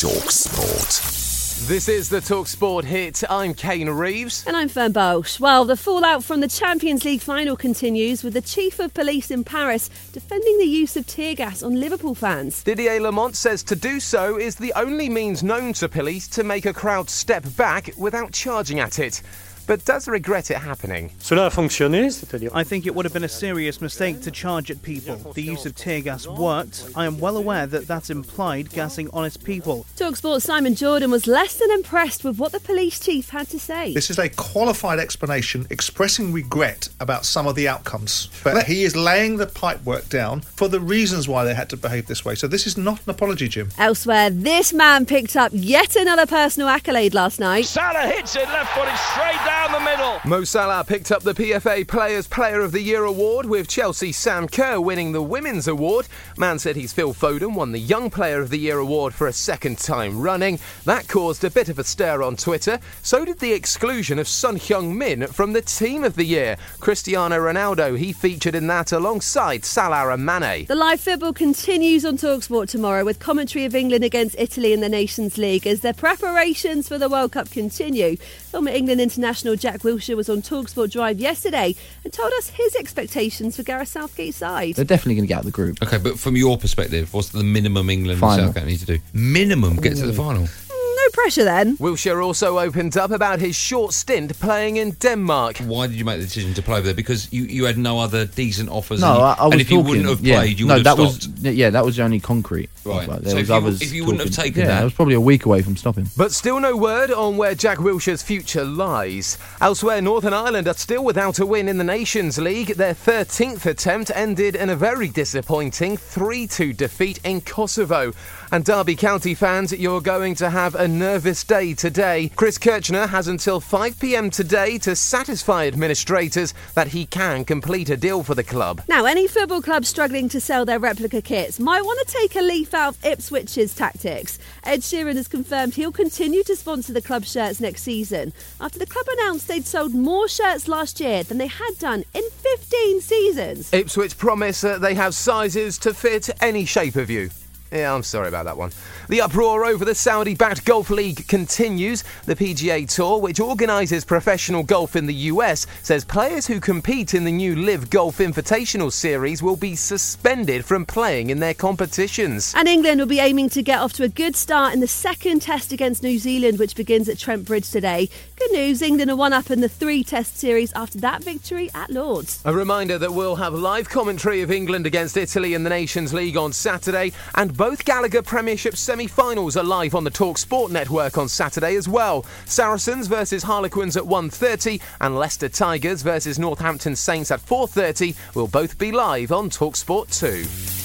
Talk Sport. This is the Talksport hit. I'm Kane Reeves. And I'm Fern Bosch. Well, the fallout from the Champions League final continues with the Chief of Police in Paris defending the use of tear gas on Liverpool fans. Didier Lallement says to do so is the only means known to police to make a crowd step back without charging at it. But does regret it happening. Cela a fonctionné, I think it would have been a serious mistake to charge at people. The use of tear gas worked. I am well aware that that implied gassing honest people. Talksport's Simon Jordan was less than impressed with what the police chief had to say. This is a qualified explanation expressing regret about some of the outcomes. But he is laying the pipework down for the reasons why they had to behave this way. So this is not an apology, Jim. Elsewhere, this man picked up yet another personal accolade last night. Salah hits it left footed straight down the middle. Mo Salah picked up the PFA Players Player of the Year award with Chelsea Sam Kerr winning the Women's Award. Man City's Phil Foden won the Young Player of the Year award for a second time running. That caused a bit of a stir on Twitter. So did the exclusion of Son Heung Min from the Team of the Year. Cristiano Ronaldo, he featured in that alongside Salah and Mane. The live football continues on Talksport tomorrow with commentary of England against Italy in the Nations League as their preparations for the World Cup continue. Former England international Jack Wilshere was on Talksport Drive yesterday and told us his expectations for Gareth Southgate's side. They're definitely going to get out of the group. Okay, but from your perspective, what's the minimum England Final. and Southgate need to do? Minimum get to the final. No pressure then. Wilshere also opened up about his short stint playing in Denmark. Why did you make the decision to play over there? Because you, you had no other decent offers. No, and, you- I, I was and if you talking, wouldn't have yeah. played, you no, would that stopped. was yeah, that was the only concrete. Right. offer. There So was if you- if you wouldn't have taken yeah, that- I was probably a week away from stopping. But still no word on where Jack Wilshere's future lies. Elsewhere, Northern Ireland are still without a win in the Nations League. Their 13th attempt ended in a very disappointing 3 2 defeat in Kosovo. And Derby County fans, you're going to have a nervous day today. Chris Kirchner has until 5 pm today to satisfy administrators that he can complete a deal for the club. Now, any football club struggling to sell their replica kits might want to take a leaf out of Ipswich's tactics. Ed Sheeran has confirmed he'll continue to sponsor the club shirts next season after the club announced they'd sold more shirts last year than they had done in 15 seasons. Ipswich promise that they have sizes to fit any shape of you. Yeah, I'm sorry about that one. The uproar over the Saudi backed Golf League continues. The PGA Tour, which organises professional golf in the US, says players who compete in the new LIV Golf Invitational Series will be suspended from playing in their competitions. And England will be aiming to get off to a good start in the second test against New Zealand, which begins at Trent Bridge today. Good news, England are one up in the three test series after that victory at Lords. A reminder that we'll have live commentary of England against Italy in the Nations League on Saturday, and both Gallagher Premiership semi finals are live on the Talk Sport network on Saturday as well. Saracens versus Harlequins at 1.30 and Leicester Tigers versus Northampton Saints at 4.30 will both be live on Talk Sport 2.